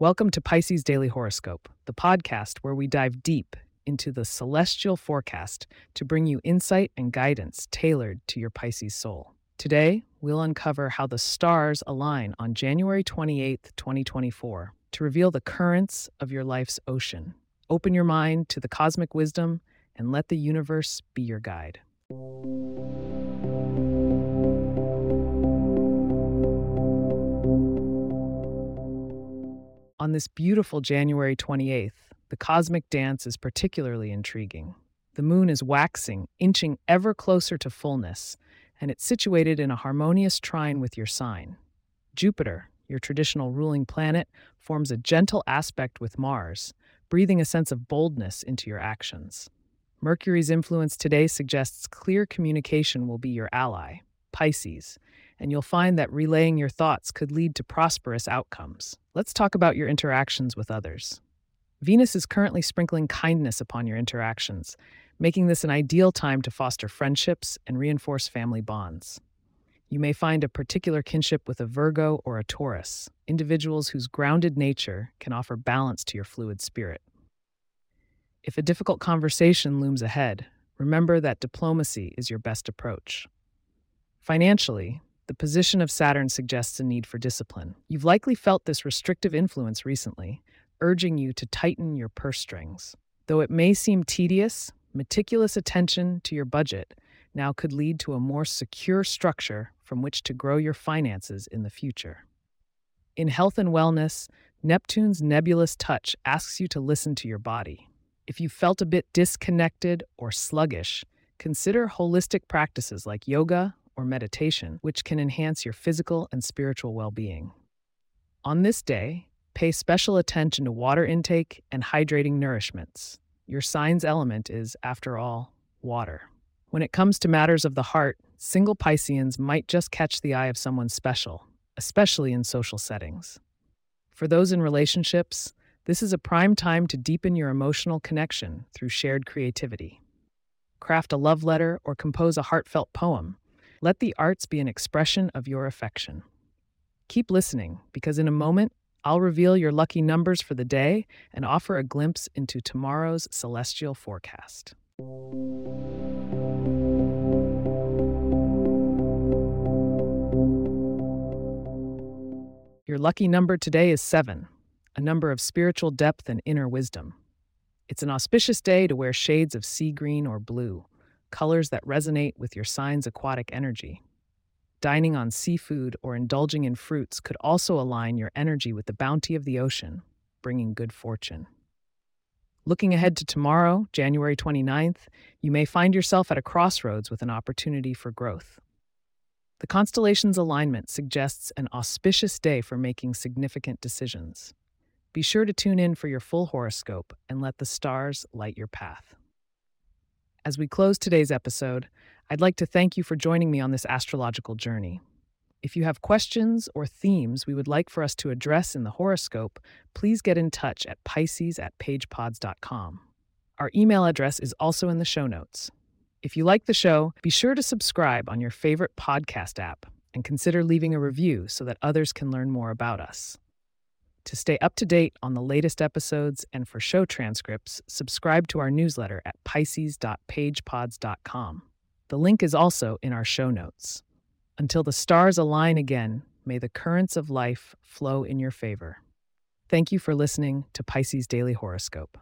Welcome to Pisces Daily Horoscope, the podcast where we dive deep into the celestial forecast to bring you insight and guidance tailored to your Pisces soul. Today, we'll uncover how the stars align on January 28th, 2024, to reveal the currents of your life's ocean. Open your mind to the cosmic wisdom and let the universe be your guide. On this beautiful January 28th, the cosmic dance is particularly intriguing. The moon is waxing, inching ever closer to fullness, and it's situated in a harmonious trine with your sign. Jupiter, your traditional ruling planet, forms a gentle aspect with Mars, breathing a sense of boldness into your actions. Mercury's influence today suggests clear communication will be your ally, Pisces, and you'll find that relaying your thoughts could lead to prosperous outcomes. Let's talk about your interactions with others. Venus is currently sprinkling kindness upon your interactions, making this an ideal time to foster friendships and reinforce family bonds. You may find a particular kinship with a Virgo or a Taurus, individuals whose grounded nature can offer balance to your fluid spirit. If a difficult conversation looms ahead, remember that diplomacy is your best approach. Financially, the position of Saturn suggests a need for discipline. You've likely felt this restrictive influence recently, urging you to tighten your purse strings. Though it may seem tedious, meticulous attention to your budget now could lead to a more secure structure from which to grow your finances in the future. In health and wellness, Neptune's nebulous touch asks you to listen to your body. If you felt a bit disconnected or sluggish, consider holistic practices like yoga or meditation, which can enhance your physical and spiritual well being. On this day, pay special attention to water intake and hydrating nourishments. Your sign's element is, after all, water. When it comes to matters of the heart, single Pisceans might just catch the eye of someone special, especially in social settings. For those in relationships, this is a prime time to deepen your emotional connection through shared creativity. Craft a love letter or compose a heartfelt poem let the arts be an expression of your affection. Keep listening, because in a moment, I'll reveal your lucky numbers for the day and offer a glimpse into tomorrow's celestial forecast. Your lucky number today is seven, a number of spiritual depth and inner wisdom. It's an auspicious day to wear shades of sea green or blue colors that resonate with your sign's aquatic energy. Dining on seafood or indulging in fruits could also align your energy with the bounty of the ocean, bringing good fortune. Looking ahead to tomorrow, January 29th, you may find yourself at a crossroads with an opportunity for growth. The constellation's alignment suggests an auspicious day for making significant decisions. Be sure to tune in for your full horoscope and let the stars light your path. As we close today's episode, I'd like to thank you for joining me on this astrological journey. If you have questions or themes we would like for us to address in the horoscope, please get in touch at pisces at pagepods.com. Our email address is also in the show notes. If you like the show, be sure to subscribe on your favorite podcast app and consider leaving a review so that others can learn more about us. To stay up to date on the latest episodes and for show transcripts, subscribe to our newsletter at pisces.pagepods.com. The link is also in our show notes. Until the stars align again, may the currents of life flow in your favor. Thank you for listening to Pisces Daily Horoscope.